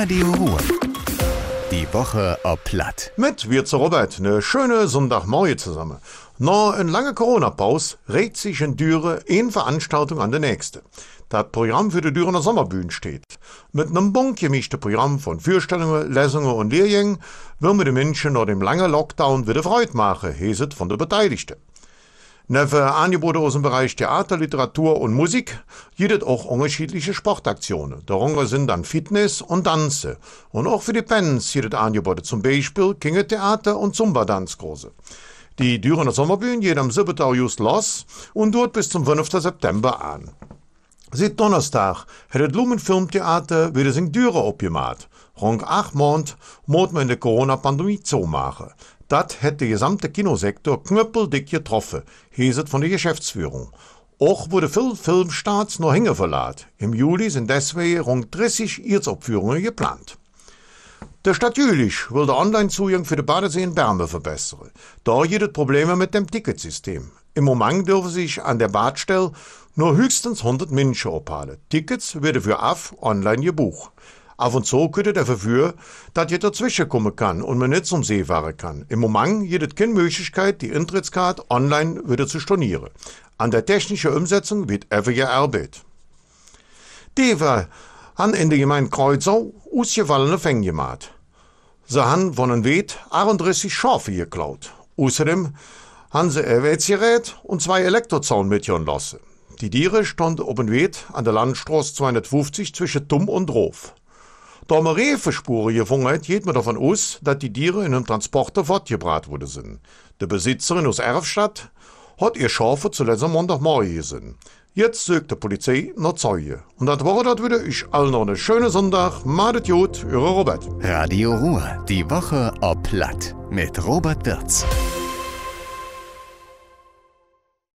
Radio Ruhr. Die Woche ob Platt. Mit wir zu Robert, eine schöne Sonntagmorgen zusammen. Nach eine lange Corona-Pause regt sich in Düre eine Veranstaltung an der nächste. Das Programm für die Dürener Sommerbühne steht. Mit einem bunt gemischten Programm von Vorstellungen, Lesungen und Lehrgängen will wir den Menschen nach dem langen Lockdown wieder Freude machen, heset von der Beteiligten. Neben Angebote aus dem Bereich Theater, Literatur und Musik gibt auch unterschiedliche Sportaktionen. Darunter sind dann Fitness und Tanze. Und auch für die Bands gibt Angebote, zum Beispiel Kingetheater und Zumba-Tanzkurse. Die Dürener Sommerbühne geht am 7. August los und dort bis zum 5. September an. Seit Donnerstag hat das Lumenfilmtheater wieder sein Düre abgemacht. Rund acht Monate muss man in der Corona-Pandemie zumachen. Das hat der gesamte Kinosektor knüppeldick getroffen, hieß von der Geschäftsführung. Auch wurde viel Filmstarts noch hängen verlaat. Im Juli sind deswegen rund 30 Erzopführungen geplant. Der Stadt Jülich will der Online-Zugang für die Badesee in Bärme verbessern. Da gibt es Probleme mit dem Ticketsystem. Im Moment dürfen sich an der Badstelle nur höchstens 100 Menschen abhalten. Tickets werden für AF online gebucht. Auf und zu könnte dafür für, dass jeder dazwischen kann und man nicht zum See fahren kann. Im Moment gibt es keine Möglichkeit, die Eintrittskarte online wieder zu stornieren. An der technischen Umsetzung wird einfach gearbeitet. Die war han in der Gemeinde Kreuzau ausgefallene Fänge gemacht. Sie haben von einem Wet 38 Schafe geklaut. Außerdem haben sie ein Wetzgerät und zwei Elektrozaun mitgehen lassen. Die Tiere standen dem Wet an der Landstraße 250 zwischen Tumm und Rof. Da man Refenspuren gefunden hat, geht man davon aus, dass die Tiere in einem Transporter fortgebracht worden sind. Die Besitzerin aus Erfstadt hat ihr Schafe zuletzt am Montagmorgen gesehen. Jetzt sucht die Polizei nach Zeuge. Und das war das wieder. Ich allen noch einen schönen Sonntag. Madet gut, Ihre Robert. Radio Ruhr. Die Woche ob Platt. Mit Robert Wirz.